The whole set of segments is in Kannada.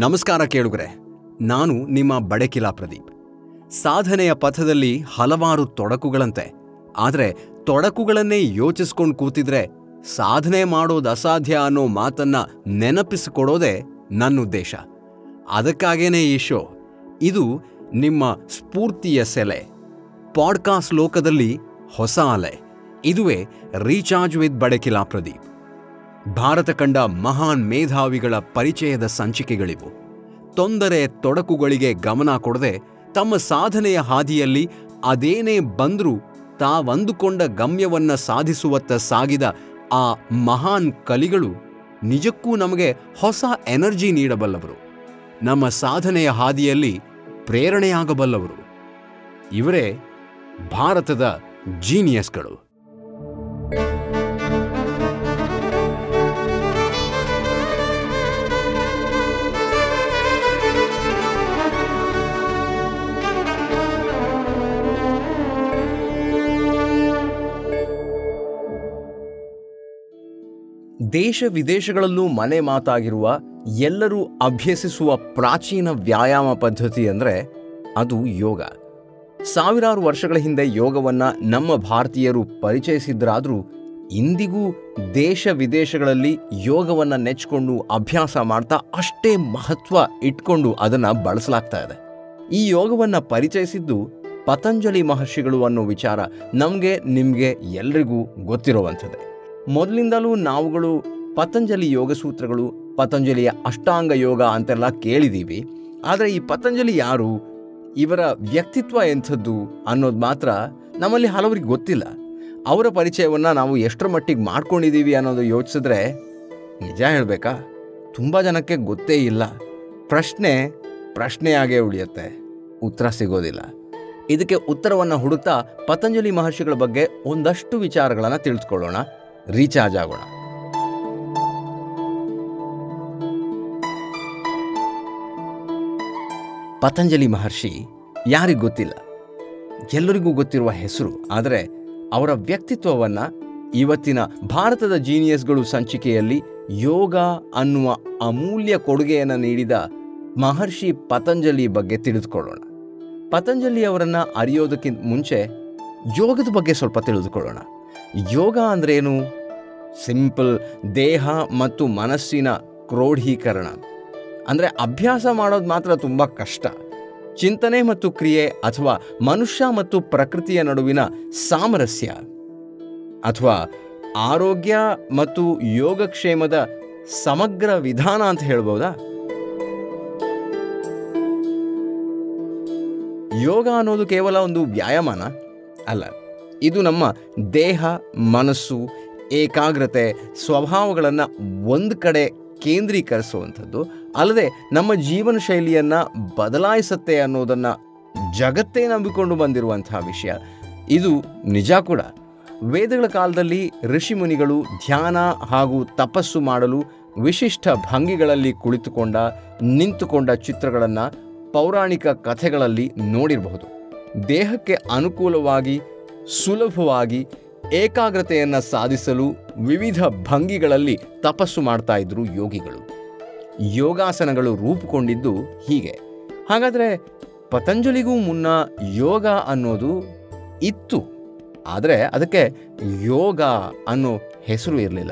ನಮಸ್ಕಾರ ಕೇಳುಗರೆ, ನಾನು ನಿಮ್ಮ ಬಡಕಿಲಾ ಪ್ರದೀಪ್. ಸಾಧನೆಯ ಪಥದಲ್ಲಿ ಹಲವಾರು ತೊಡಕುಗಳಂತೆ, ಆದರೆ ತೊಡಕುಗಳನ್ನೇ ಯೋಚಿಸ್ಕೊಂಡು ಕೂತಿದ್ರೆ ಸಾಧನೆ ಮಾಡೋದು ಅಸಾಧ್ಯ ಅನ್ನೋ ಮಾತನ್ನ ನೆನಪಿಸಿಕೊಡೋದೇ ನನ್ನ ಉದ್ದೇಶ. ಅದಕ್ಕಾಗೇನೆ ಈ ಶೋ, ಇದು ನಿಮ್ಮ ಸ್ಫೂರ್ತಿಯ ಸೆಲೆ. ಪಾಡ್ಕಾಸ್ಟ್ ಲೋಕದಲ್ಲಿ ಹೊಸ ಅಲೆ, ಇದುವೇ ರೀಚಾರ್ಜ್ ವಿತ್ ಬಡಕಿಲಾ ಪ್ರದೀಪ್. ಭಾರತ ಕಂಡ ಮಹಾನ್ ಮೇಧಾವಿಗಳ ಪರಿಚಯದ ಸಂಚಿಕೆಗಳಿವು. ತೊಂದರೆ ತೊಡಕುಗಳಿಗೆ ಗಮನ ಕೊಡದೆ ತಮ್ಮ ಸಾಧನೆಯ ಹಾದಿಯಲ್ಲಿ ಅದೇನೇ ಬಂದರೂ ತಾವಂದುಕೊಂಡ ಗಮ್ಯವನ್ನ ಸಾಧಿಸುವತ್ತ ಸಾಗಿದ ಆ ಮಹಾನ್ ಕಲಿಗಳು ನಿಜಕ್ಕೂ ನಮಗೆ ಹೊಸ ಎನರ್ಜಿ ನೀಡಬಲ್ಲವರು. ನಮ್ಮ ಸಾಧನೆಯ ಹಾದಿಯಲ್ಲಿ ಪ್ರೇರಣೆಯಾಗಬಲ್ಲವರು. ಇವರೇ ಭಾರತದ ಜೀನಿಯಸ್ಗಳು. ದೇಶ ವಿದೇಶಗಳಲ್ಲೂ ಮನೆ ಮಾತಾಗಿರುವ, ಎಲ್ಲರೂ ಅಭ್ಯಸಿಸುವ ಪ್ರಾಚೀನ ವ್ಯಾಯಾಮ ಪದ್ಧತಿ ಅಂದರೆ ಅದು ಯೋಗ. ಸಾವಿರಾರು ವರ್ಷಗಳ ಹಿಂದೆ ಯೋಗವನ್ನು ನಮ್ಮ ಭಾರತೀಯರು ಪರಿಚಯಿಸಿದ್ರಾದರೂ, ಇಂದಿಗೂ ದೇಶ ವಿದೇಶಗಳಲ್ಲಿ ಯೋಗವನ್ನು ನೆಚ್ಕೊಂಡು ಅಭ್ಯಾಸ ಮಾಡ್ತಾ ಅಷ್ಟೇ ಮಹತ್ವ ಇಟ್ಕೊಂಡು ಅದನ್ನು ಬಳಸಲಾಗ್ತಾ ಇದೆ. ಈ ಯೋಗವನ್ನು ಪರಿಚಯಿಸಿದ್ದು ಪತಂಜಲಿ ಮಹರ್ಷಿಗಳು ಅನ್ನೋ ವಿಚಾರ ನಮಗೆ, ನಿಮಗೆ ಎಲ್ರಿಗೂ ಗೊತ್ತಿರುವಂಥದ್ದೇ. ಮೊದಲಿಂದಲೂ ನಾವುಗಳು ಪತಂಜಲಿ ಯೋಗ ಸೂತ್ರಗಳು, ಪತಂಜಲಿಯ ಅಷ್ಟಾಂಗ ಯೋಗ ಅಂತೆಲ್ಲ ಕೇಳಿದ್ದೀವಿ ಆದರೆ ಈ ಪತಂಜಲಿ ಯಾರು? ಇವರ ವ್ಯಕ್ತಿತ್ವ ಎಂಥದ್ದು ಅನ್ನೋದು ಮಾತ್ರ ನಮ್ಮಲ್ಲಿ ಹಲವರಿಗೆ ಗೊತ್ತಿಲ್ಲ. ಅವರ ಪರಿಚಯವನ್ನು ನಾವು ಎಷ್ಟರ ಮಟ್ಟಿಗೆ ಮಾಡ್ಕೊಂಡಿದ್ದೀವಿ ಅನ್ನೋದು ಯೋಚಿಸಿದ್ರೆ ನಿಜ ಹೇಳಬೇಕಾ? ತುಂಬ ಜನಕ್ಕೆ ಗೊತ್ತೇ ಇಲ್ಲ. ಪ್ರಶ್ನೆ ಪ್ರಶ್ನೆಯಾಗೇ ಉಳಿಯುತ್ತೆ. ಉತ್ತರ ಸಿಗೋದಿಲ್ಲ. ಇದಕ್ಕೆ ಉತ್ತರವನ್ನು ಹುಡುಕ್ತಾ ಪತಂಜಲಿ ಮಹರ್ಷಿಗಳ ಬಗ್ಗೆ ಒಂದಷ್ಟು ವಿಚಾರಗಳನ್ನು ತಿಳಿದುಕೊಳ್ಳೋಣ ರೀಚಾರ್ಜ್ ಆಗೋಣ. ಪತಂಜಲಿ ಮಹರ್ಷಿ ಯಾರಿಗೂ ಗೊತ್ತಿಲ್ಲ. ಎಲ್ಲರಿಗೂ ಗೊತ್ತಿರುವ ಹೆಸರು, ಆದರೆ ಅವರ ವ್ಯಕ್ತಿತ್ವವನ್ನು ಇವತ್ತಿನ ಭಾರತದ ಜೀನಿಯಸ್ಗಳು ಸಂಚಿಕೆಯಲ್ಲಿ ಯೋಗ ಅನ್ನುವ ಅಮೂಲ್ಯ ಕೊಡುಗೆಯನ್ನು ನೀಡಿದ ಮಹರ್ಷಿ ಪತಂಜಲಿ ಬಗ್ಗೆ ತಿಳಿದುಕೊಳ್ಳೋಣ. ಪತಂಜಲಿ ಅವರನ್ನು ಅರಿಯೋದಕ್ಕಿಂತ ಮುಂಚೆ ಯೋಗದ ಬಗ್ಗೆ ಸ್ವಲ್ಪ ತಿಳಿದುಕೊಳ್ಳೋಣ. ಯೋಗ ಅಂದ್ರೇನು ಸಿಂಪಲ್ ದೇಹ ಮತ್ತು ಮನಸ್ಸಿನ ಕ್ರೋಢೀಕರಣ. ಅಂದರೆ ಅಭ್ಯಾಸ ಮಾಡೋದು ಮಾತ್ರ ತುಂಬ ಕಷ್ಟ. ಚಿಂತನೆ ಮತ್ತು ಕ್ರಿಯೆ ಅಥವಾ ಮನುಷ್ಯ ಮತ್ತು ಪ್ರಕೃತಿಯ ನಡುವಿನ ಸಾಮರಸ್ಯ. ಅಥವಾ ಆರೋಗ್ಯ ಮತ್ತು ಯೋಗಕ್ಷೇಮದ ಸಮಗ್ರ ವಿಧಾನ ಅಂತ ಹೇಳ್ಬೋದಾ? ಯೋಗ ಅನ್ನೋದು ಕೇವಲ ಒಂದು ವ್ಯಾಯಾಮನ? ಅಲ್ಲ. ಇದು ನಮ್ಮ ದೇಹ, ಮನಸ್ಸು, ಏಕಾಗ್ರತೆ, ಸ್ವಭಾವಗಳನ್ನು ಒಂದು ಕಡೆ ಕೇಂದ್ರೀಕರಿಸುವಂಥದ್ದು. ಅಲ್ಲದೆ ನಮ್ಮ ಜೀವನ ಶೈಲಿಯನ್ನು ಬದಲಾಯಿಸುತ್ತೆ ಅನ್ನೋದನ್ನು ಜಗತ್ತೇ ನಂಬಿಕೊಂಡು ಬಂದಿರುವಂತಹ ವಿಷಯ. ಇದು ನಿಜ ಕೂಡ. ವೇದಗಳ ಕಾಲದಲ್ಲಿ ಋಷಿಮುನಿಗಳು ಧ್ಯಾನ ಹಾಗೂ ತಪಸ್ಸು ಮಾಡಲು ವಿಶಿಷ್ಟ ಭಂಗಿಗಳಲ್ಲಿ ಕುಳಿತುಕೊಂಡ, ನಿಂತುಕೊಂಡ ಚಿತ್ರಗಳನ್ನು ಪೌರಾಣಿಕ ಕಥೆಗಳಲ್ಲಿ ನೋಡಿರಬಹುದು. ದೇಹಕ್ಕೆ ಅನುಕೂಲವಾಗಿ ಸುಲಭವಾಗಿ ಏಕಾಗ್ರತೆಯನ್ನು ಸಾಧಿಸಲು ವಿವಿಧ ಭಂಗಿಗಳಲ್ಲಿ ತಪಸ್ಸು ಮಾಡ್ತಾ ಇದ್ರು ಯೋಗಿಗಳು. ಯೋಗಾಸನಗಳು ರೂಪುಕೊಂಡಿದ್ದು ಹೀಗೆ. ಹಾಗಾದರೆ ಪತಂಜಲಿಗೂ ಮುನ್ನ ಯೋಗ ಅನ್ನೋದು ಇತ್ತು. ಆದರೆ ಅದಕ್ಕೆ ಯೋಗ ಅನ್ನೋ ಹೆಸರು ಇರಲಿಲ್ಲ.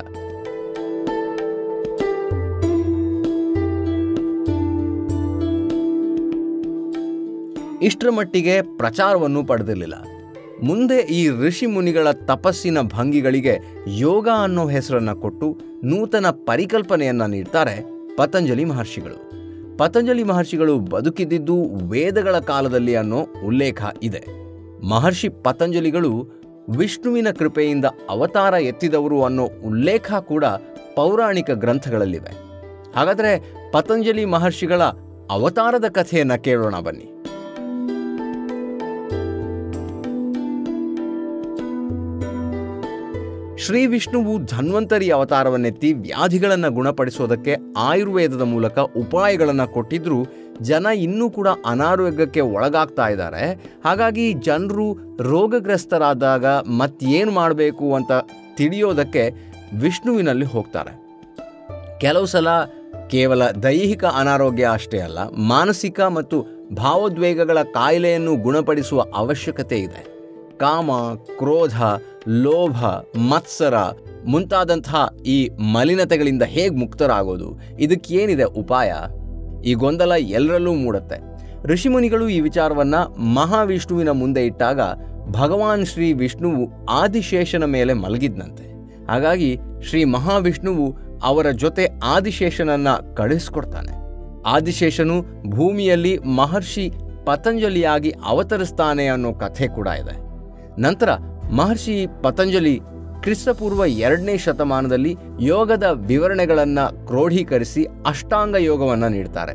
ಇಷ್ಟರ ಮಟ್ಟಿಗೆ ಪ್ರಚಾರವನ್ನು ಪಡೆದಿರಲಿಲ್ಲ. ಮುಂದೆ ಈ ಋಷಿ ಮುನಿಗಳ ತಪಸ್ಸಿನ ಭಂಗಿಗಳಿಗೆ ಯೋಗ ಅನ್ನೋ ಹೆಸರನ್ನು ಕೊಟ್ಟು ನೂತನ ಪರಿಕಲ್ಪನೆಯನ್ನು ನೀಡ್ತಾರೆ ಪತಂಜಲಿ ಮಹರ್ಷಿಗಳು. ಪತಂಜಲಿ ಮಹರ್ಷಿಗಳು ಬದುಕಿದ್ದಿದ್ದು ವೇದಗಳ ಕಾಲದಲ್ಲಿ ಅನ್ನೋ ಉಲ್ಲೇಖ ಇದೆ. ಮಹರ್ಷಿ ಪತಂಜಲಿಗಳು ವಿಷ್ಣುವಿನ ಕೃಪೆಯಿಂದ ಅವತಾರ ಎತ್ತಿದವರು ಅನ್ನೋ ಉಲ್ಲೇಖ ಕೂಡ ಪೌರಾಣಿಕ ಗ್ರಂಥಗಳಲ್ಲಿವೆ. ಹಾಗಾದರೆ ಪತಂಜಲಿ ಮಹರ್ಷಿಗಳ ಅವತಾರದ ಕಥೆಯನ್ನು ಕೇಳೋಣ ಬನ್ನಿ. ಶ್ರೀ ವಿಷ್ಣುವು ಧನ್ವಂತರಿ ಅವತಾರವನ್ನೆತ್ತಿ ವ್ಯಾಧಿಗಳನ್ನು ಗುಣಪಡಿಸೋದಕ್ಕೆ ಆಯುರ್ವೇದದ ಮೂಲಕ ಉಪಾಯಗಳನ್ನು ಕೊಟ್ಟಿದ್ರೂ ಜನ ಇನ್ನೂ ಕೂಡ ಅನಾರೋಗ್ಯಕ್ಕೆ ಒಳಗಾಗ್ತಾ ಇದ್ದಾರೆ. ಹಾಗಾಗಿ ಜನರು ರೋಗಗ್ರಸ್ತರಾದಾಗ ಮತ್ತೇನು ಮಾಡಬೇಕು ಅಂತ ತಿಳಿಯೋದಕ್ಕೆ ವಿಷ್ಣುವಿನಲ್ಲಿ ಹೋಗ್ತಾರೆ. ಕೆಲವು ಸಲ ಕೇವಲ ದೈಹಿಕ ಅನಾರೋಗ್ಯ ಅಷ್ಟೇ ಅಲ್ಲ, ಮಾನಸಿಕ ಮತ್ತು ಭಾವೋದ್ವೇಗಗಳ ಕಾಯಿಲೆಯನ್ನು ಗುಣಪಡಿಸುವ ಅವಶ್ಯಕತೆ ಇದೆ. ಕಾಮ, ಕ್ರೋಧ, ಲೋಭ, ಮತ್ಸರ ಮುಂತಾದಂತಹ ಈ ಮಲಿನತೆಗಳಿಂದ ಹೇಗೆ ಮುಕ್ತರಾಗೋದು? ಇದಕ್ಕೇನಿದೆ ಉಪಾಯ? ಈ ಗೊಂದಲ ಎಲ್ಲರಲ್ಲೂ ಮೂಡುತ್ತೆ. ಋಷಿಮುನಿಗಳು ಈ ವಿಚಾರವನ್ನ ಮಹಾವಿಷ್ಣುವಿನ ಮುಂದೆ ಇಟ್ಟಾಗ ಭಗವಾನ್ ಶ್ರೀ ವಿಷ್ಣುವು ಆದಿಶೇಷನ ಮೇಲೆ ಮಲಗಿದ್ನಂತೆ. ಹಾಗಾಗಿ ಶ್ರೀ ಮಹಾವಿಷ್ಣುವು ಅವರ ಜೊತೆ ಆದಿಶೇಷನನ್ನ ಕಳಿಸ್ಕೊಡ್ತಾನೆ. ಆದಿಶೇಷನು ಭೂಮಿಯಲ್ಲಿ ಮಹರ್ಷಿ ಪತಂಜಲಿಯಾಗಿ ಅವತರಿಸ್ತಾನೆ ಅನ್ನೋ ಕಥೆ ಕೂಡ ಇದೆ. ನಂತರ ಮಹರ್ಷಿ ಪತಂಜಲಿ ಕ್ರಿಸ್ತಪೂರ್ವ ಎರಡನೇ ಶತಮಾನದಲ್ಲಿ ಯೋಗದ ವಿವರಣೆಗಳನ್ನು ಕ್ರೋಢೀಕರಿಸಿ ಅಷ್ಟಾಂಗ ಯೋಗವನ್ನು ನೀಡ್ತಾರೆ.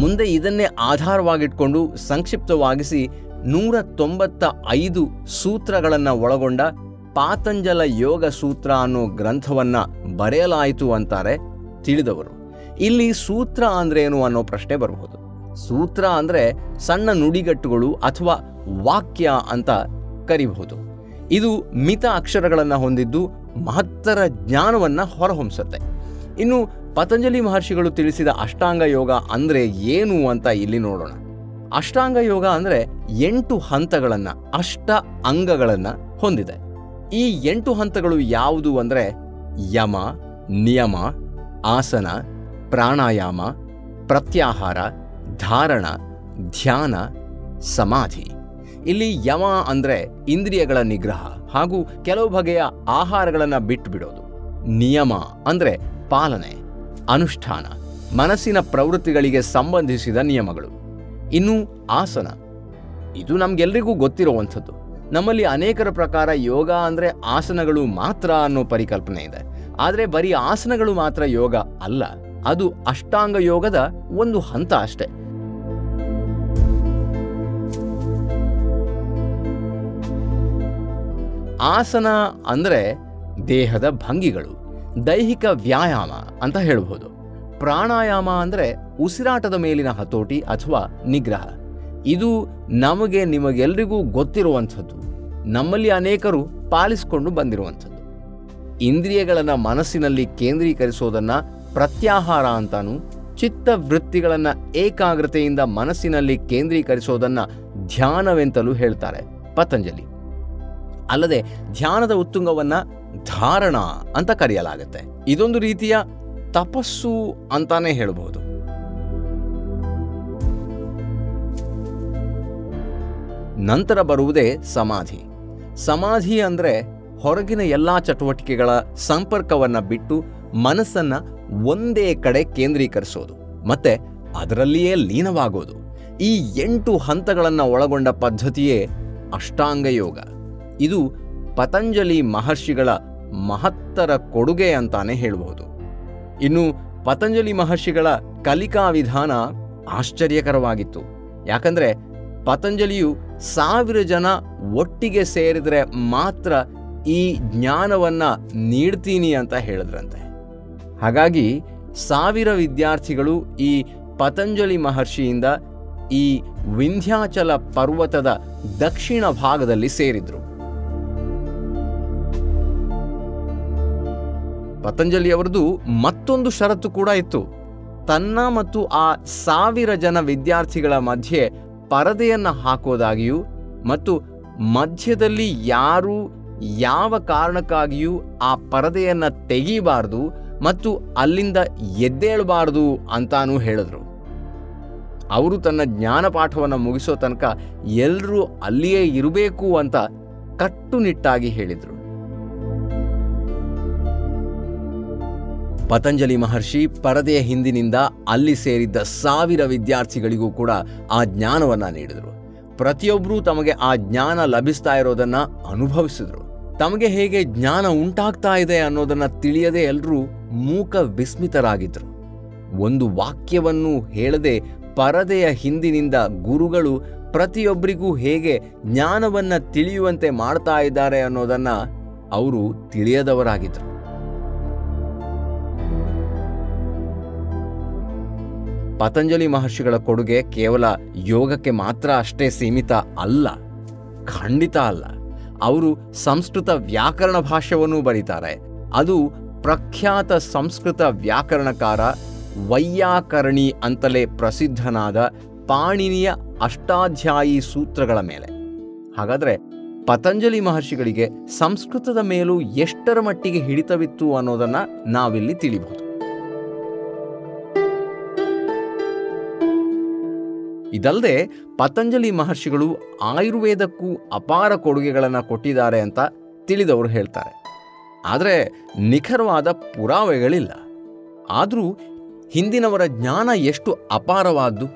ಮುಂದೆ ಇದನ್ನೇ ಆಧಾರವಾಗಿಟ್ಕೊಂಡು ಸಂಕ್ಷಿಪ್ತವಾಗಿಸಿ ನೂರ ತೊಂಬತ್ತ ಐದು ಸೂತ್ರಗಳನ್ನು ಒಳಗೊಂಡ ಪಾತಂಜಲ ಯೋಗ ಸೂತ್ರ ಅನ್ನೋ ಗ್ರಂಥವನ್ನ ಬರೆಯಲಾಯಿತು ಅಂತಾರೆ ತಿಳಿದವರು. ಇಲ್ಲಿ ಸೂತ್ರ ಅಂದ್ರೇನು ಅನ್ನೋ ಪ್ರಶ್ನೆ ಬರಬಹುದು. ಸೂತ್ರ ಅಂದರೆ ಸಣ್ಣ ನುಡಿಗಟ್ಟುಗಳು ಅಥವಾ ವಾಕ್ಯ ಅಂತ ಕರಿಬಹುದು. ಇದು ಮಿತ ಅಕ್ಷರಗಳನ್ನು ಹೊಂದಿದ್ದು ಮಹತ್ತರ ಜ್ಞಾನವನ್ನು ಹೊರಹೊಮ್ಮಿಸುತ್ತೆ ಇನ್ನು ಪತಂಜಲಿ ಮಹರ್ಷಿಗಳು ತಿಳಿಸಿದ ಅಷ್ಟಾಂಗ ಯೋಗ ಅಂದರೆ ಏನು ಅಂತ ಇಲ್ಲಿ ನೋಡೋಣ. ಅಷ್ಟಾಂಗ ಯೋಗ ಅಂದರೆ ಎಂಟು ಹಂತಗಳನ್ನು, ಅಷ್ಟ ಅಂಗಗಳನ್ನು ಹೊಂದಿದೆ. ಈ ಎಂಟು ಹಂತಗಳು ಯಾವುದು ಅಂದರೆ ಯಮ, ನಿಯಮ, ಆಸನ, ಪ್ರಾಣಾಯಾಮ, ಪ್ರತ್ಯಾಹಾರ ಧಾರಣ, ಧ್ಯಾನ, ಸಮಾಧಿ. ಇಲ್ಲಿ ಯಮ ಅಂದ್ರೆ ಇಂದ್ರಿಯಗಳ ನಿಗ್ರಹ ಹಾಗೂ ಕೆಲವು ಬಗೆಯ ಆಹಾರಗಳನ್ನು ಬಿಟ್ಟುಬಿಡೋದು ನಿಯಮ ಅಂದ್ರೆ ಪಾಲನೆ, ಅನುಷ್ಠಾನ, ಮನಸ್ಸಿನ ಪ್ರವೃತ್ತಿಗಳಿಗೆ ಸಂಬಂಧಿಸಿದ ನಿಯಮಗಳು. ಇನ್ನು ಆಸನ. ಇದು ನಮಗೆಲ್ಲರಿಗೂ ಗೊತ್ತಿರುವಂಥದ್ದು. ನಮ್ಮಲ್ಲಿ ಅನೇಕರ ಪ್ರಕಾರ ಯೋಗ ಅಂದ್ರೆ ಆಸನಗಳು ಮಾತ್ರ ಅನ್ನೋ ಪರಿಕಲ್ಪನೆ ಇದೆ. ಆದರೆ ಬರೀ ಆಸನಗಳು ಮಾತ್ರ ಯೋಗ ಅಲ್ಲ. ಅದು ಅಷ್ಟಾಂಗ ಯೋಗದ ಒಂದು ಹಂತ ಅಷ್ಟೆ. ಆಸನ ಅಂದ್ರೆ ದೇಹದ ಭಂಗಿಗಳು, ದೈಹಿಕ ವ್ಯಾಯಾಮ ಅಂತ ಹೇಳ್ಬೋದು. ಪ್ರಾಣಾಯಾಮ ಅಂದ್ರೆ ಉಸಿರಾಟದ ಮೇಲಿನ ಹತೋಟಿ ಅಥವಾ ನಿಗ್ರಹ. ಇದು ನಮಗೆ ನಿಮಗೆಲ್ಲರಿಗೂ ಗೊತ್ತಿರುವಂಥದ್ದು. ನಮ್ಮಲ್ಲಿ ಅನೇಕರು ಪಾಲಿಸಿಕೊಂಡು ಬಂದಿರುವಂಥದ್ದು. ಇಂದ್ರಿಯಗಳನ್ನು ಮನಸ್ಸಿನಲ್ಲಿ ಕೇಂದ್ರೀಕರಿಸೋದನ್ನ ಪ್ರತ್ಯಾಹಾರ ಅಂತಾನು ಚಿತ್ತವೃತ್ತಿಗಳನ್ನು ಏಕಾಗ್ರತೆಯಿಂದ ಮನಸ್ಸಿನಲ್ಲಿ ಕೇಂದ್ರೀಕರಿಸೋದನ್ನ ಧ್ಯಾನವೆಂತಲೂ ಹೇಳ್ತಾರೆ. ಪತಂಜಲಿ. ಅಲ್ಲದೆ ಧ್ಯಾನದ ಉತ್ತುಂಗವನ್ನು ಧಾರಣ ಅಂತ ಕರೆಯಲಾಗುತ್ತೆ. ಇದೊಂದು ರೀತಿಯ ತಪಸ್ಸು ಅಂತಾನೆ ಹೇಳಬಹುದು. ನಂತರ ಬರುವುದೇ ಸಮಾಧಿ. ಸಮಾಧಿ ಅಂದ್ರೆ ಹೊರಗಿನ ಎಲ್ಲಾ ಚಟುವಟಿಕೆಗಳ ಸಂಪರ್ಕವನ್ನ ಬಿಟ್ಟು ಮನಸ್ಸನ್ನ ಒಂದೇ ಕಡೆ ಕೇಂದ್ರೀಕರಿಸೋದು, ಮತ್ತೆ ಅದರಲ್ಲಿಯೇ ಲೀನವಾಗೋದು. ಈ ಎಂಟು ಹಂತಗಳನ್ನು ಒಳಗೊಂಡ ಪದ್ಧತಿಯೇ ಅಷ್ಟಾಂಗ ಯೋಗ. ಇದು ಪತಂಜಲಿ ಮಹರ್ಷಿಗಳ ಮಹತ್ತರ ಕೊಡುಗೆ ಅಂತಾನೆ ಹೇಳಬಹುದು. ಇನ್ನು ಪತಂಜಲಿ ಮಹರ್ಷಿಗಳ ಕಲಿಕಾ ವಿಧಾನ ಆಶ್ಚರ್ಯಕರವಾಗಿತ್ತು. ಯಾಕಂದ್ರೆ ಪತಂಜಲಿಯು ಸಾವಿರ ಜನ ಒಟ್ಟಿಗೆ ಸೇರಿದರೆ ಮಾತ್ರ ಈ ಜ್ಞಾನವನ್ನ ನೀಡ್ತೀನಿ ಅಂತ ಹೇಳಿದ್ರಂತೆ. ಹಾಗಾಗಿ ಸಾವಿರ ವಿದ್ಯಾರ್ಥಿಗಳು ಈ ಪತಂಜಲಿ ಮಹರ್ಷಿಯಿಂದ ಈ ವಿಂಧ್ಯಾಚಲ ಪರ್ವತದ ದಕ್ಷಿಣ ಭಾಗದಲ್ಲಿ ಸೇರಿದ್ರು. ಪತಂಜಲಿಯವರದು ಮತ್ತೊಂದು ಷರತ್ತು ಕೂಡ ಇತ್ತು. ತನ್ನ ಮತ್ತು ಆ ಸಾವಿರ ಜನ ವಿದ್ಯಾರ್ಥಿಗಳ ಮಧ್ಯೆ ಪರದೆಯನ್ನು ಹಾಕೋದಾಗಿಯೂ ಮತ್ತು ಮಧ್ಯದಲ್ಲಿ ಯಾರು ಯಾವ ಕಾರಣಕ್ಕಾಗಿಯೂ ಆ ಪರದೆಯನ್ನು ತೆಗೀಬಾರ್ದು ಮತ್ತು ಅಲ್ಲಿಂದ ಎದ್ದೇಳಬಾರದು ಅಂತಾನೂ ಹೇಳಿದ್ರು. ಅವರು ತನ್ನ ಜ್ಞಾನ ಪಾಠವನ್ನು ಮುಗಿಸೋ ತನಕ ಎಲ್ಲರೂ ಅಲ್ಲಿಯೇ ಇರಬೇಕು ಅಂತ ಕಟ್ಟುನಿಟ್ಟಾಗಿ ಹೇಳಿದರು. ಪತಂಜಲಿ ಮಹರ್ಷಿ ಪರದೆಯ ಹಿಂದಿನಿಂದ ಅಲ್ಲಿ ಸೇರಿದ್ದ ಸಾವಿರ ವಿದ್ಯಾರ್ಥಿಗಳಿಗೂ ಕೂಡ ಆ ಜ್ಞಾನವನ್ನು ನೀಡಿದರು. ಪ್ರತಿಯೊಬ್ಬರೂ ತಮಗೆ ಆ ಜ್ಞಾನ ಲಭಿಸ್ತಾ ಇರೋದನ್ನು ಅನುಭವಿಸಿದ್ರು. ತಮಗೆ ಹೇಗೆ ಜ್ಞಾನ ಉಂಟಾಗ್ತಾ ಇದೆ ಅನ್ನೋದನ್ನ ತಿಳಿಯದೆ ಎಲ್ಲರೂ ಮೂಕ ವಿಸ್ಮಿತರಾಗಿದ್ರು. ಒಂದು ವಾಕ್ಯವನ್ನು ಹೇಳದೆ ಪರದೆಯ ಹಿಂದಿನಿಂದ ಗುರುಗಳು ಪ್ರತಿಯೊಬ್ಬರಿಗೂ ಹೇಗೆ ಜ್ಞಾನವನ್ನ ತಿಳಿಯುವಂತೆ ಮಾಡ್ತಾ ಇದ್ದಾರೆ ಅನ್ನೋದನ್ನ ಅವರು ತಿಳಿಯದವರಾಗಿದ್ರು. ಪತಂಜಲಿ ಮಹರ್ಷಿಗಳ ಕೊಡುಗೆ ಕೇವಲ ಯೋಗಕ್ಕೆ ಮಾತ್ರ ಅಷ್ಟೇ ಸೀಮಿತ ಅಲ್ಲ, ಖಂಡಿತ ಅಲ್ಲ. ಅವರು ಸಂಸ್ಕೃತ ವ್ಯಾಕರಣ ಭಾಷ್ಯವನ್ನೂ ಬರೀತಾರೆ. ಅದು ಪ್ರಖ್ಯಾತ ಸಂಸ್ಕೃತ ವ್ಯಾಕರಣಕಾರ ವೈಯಾಕರಣಿ ಅಂತಲೇ ಪ್ರಸಿದ್ಧನಾದ ಪಾಣಿನಿಯ ಅಷ್ಟಾಧ್ಯಾಯಿ ಸೂತ್ರಗಳ ಮೇಲೆ. ಹಾಗಾದರೆ ಪತಂಜಲಿ ಮಹರ್ಷಿಗಳಿಗೆ ಸಂಸ್ಕೃತದ ಮೇಲೂ ಎಷ್ಟರ ಮಟ್ಟಿಗೆ ಹಿಡಿತವಿತ್ತು ಅನ್ನೋದನ್ನು ನಾವಿಲ್ಲಿ ತಿಳಿಬಹುದು. ಇದಲ್ಲದೆ ಪತಂಜಲಿ ಮಹರ್ಷಿಗಳು ಆಯುರ್ವೇದಕ್ಕೂ ಅಪಾರ ಕೊಡುಗೆಗಳನ್ನು ಕೊಟ್ಟಿದ್ದಾರೆ ಅಂತ ತಿಳಿದವರು ಹೇಳ್ತಾರೆ. ಆದರೆ ನಿಖರವಾದ ಪುರಾವೆಗಳಿಲ್ಲ. ಆದರೂ ಹಿಂದಿನವರ ಜ್ಞಾನ ಎಷ್ಟು ಅಪಾರವಾದ್ದು.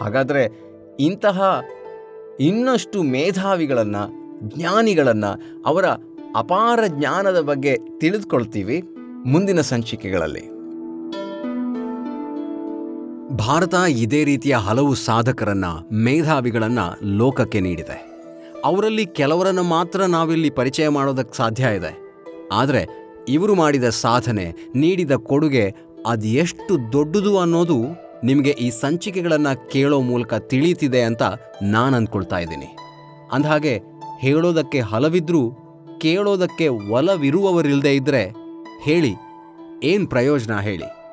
ಹಾಗಾದರೆ ಇಂತಹ ಇನ್ನಷ್ಟು ಮೇಧಾವಿಗಳನ್ನು, ಜ್ಞಾನಿಗಳನ್ನು ಅವರ ಅಪಾರ ಜ್ಞಾನದ ಬಗ್ಗೆ ತಿಳಿದುಕೊಳ್ತೀವಿ ಮುಂದಿನ ಸಂಚಿಕೆಗಳಲ್ಲಿ. ಭಾರತ ಇದೇ ರೀತಿಯ ಹಲವು ಸಾಧಕರನ್ನ, ಮೇಧಾವಿಗಳನ್ನ ಲೋಕಕ್ಕೆ ನೀಡಿದೆ. ಅವರಲ್ಲಿ ಕೆಲವರನ್ನ ಮಾತ್ರ ನಾವಿಲ್ಲಿ ಪರಿಚಯ ಮಾಡೋದಕ್ಕೆ ಸಾಧ್ಯ ಇದೆ. ಆದರೆ, ಇವರು ಮಾಡಿದ ಸಾಧನೆ, ನೀಡಿದ ಕೊಡುಗೆ ಅದು ಎಷ್ಟು ದೊಡ್ಡದು ಅನ್ನೋದು ನಿಮಗೆ ಈ ಸಂಚಿಕೆಗಳನ್ನು ಕೇಳೋ ಮೂಲಕ ತಿಳಿಯುತ್ತಿದೆ ಅಂತ ನಾನು ಅಂದ್ಕೊಳ್ತಾ ಇದ್ದೀನಿ. ಅಂದಹಾಗೆ, ಹೇಳೋದಕ್ಕೆ ಹಲವಿದ್ರೂ, ಕೇಳೋದಕ್ಕೆ ಒಲವಿರುವವರಿಲ್ಲದೆ ಇದ್ದರೆ ಹೇಳಿ, ಏನು ಪ್ರಯೋಜನ ಹೇಳಿ.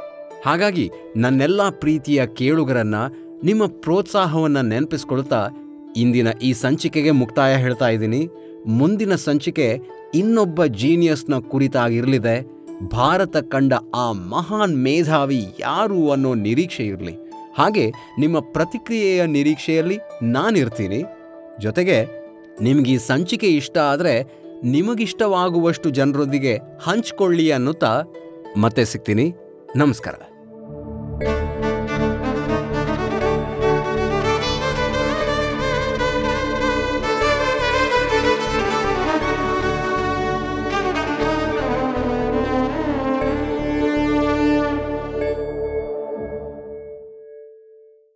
ಹಾಗಾಗಿ ನನ್ನೆಲ್ಲ ಪ್ರೀತಿಯ ಕೇಳುಗರನ್ನ ನಿಮ್ಮ ಪ್ರೋತ್ಸಾಹವನ್ನು ನೆನಪಿಸ್ಕೊಳ್ತಾ ಇಂದಿನ ಈ ಸಂಚಿಕೆಗೆ ಮುಕ್ತಾಯ ಹೇಳ್ತಾ ಇದ್ದೀನಿ. ಮುಂದಿನ ಸಂಚಿಕೆ ಇನ್ನೊಬ್ಬ ಜೀನಿಯಸ್ನ ಕುರಿತಾಗಿರಲಿದೆ. ಭಾರತ ಕಂಡ ಆ ಮಹಾನ್ ಮೇಧಾವಿ ಯಾರು ಅನ್ನೋ ನಿರೀಕ್ಷೆ ಇರಲಿ. ಹಾಗೆ ನಿಮ್ಮ ಪ್ರತಿಕ್ರಿಯೆಯ ನಿರೀಕ್ಷೆಯಲ್ಲಿ ನಾನಿರ್ತೀನಿ. ಜೊತೆಗೆ ನಿಮಗೆ ಈ ಸಂಚಿಕೆ ಇಷ್ಟ ಆದರೆ ನಿಮಗಿಷ್ಟವಾಗುವಷ್ಟು ಜನರೊಂದಿಗೆ ಹಂಚ್ಕೊಳ್ಳಿ ಅನ್ನುತ್ತಾ ಮತ್ತೆ ಸಿಗ್ತೀನಿ. ನಮಸ್ಕಾರ.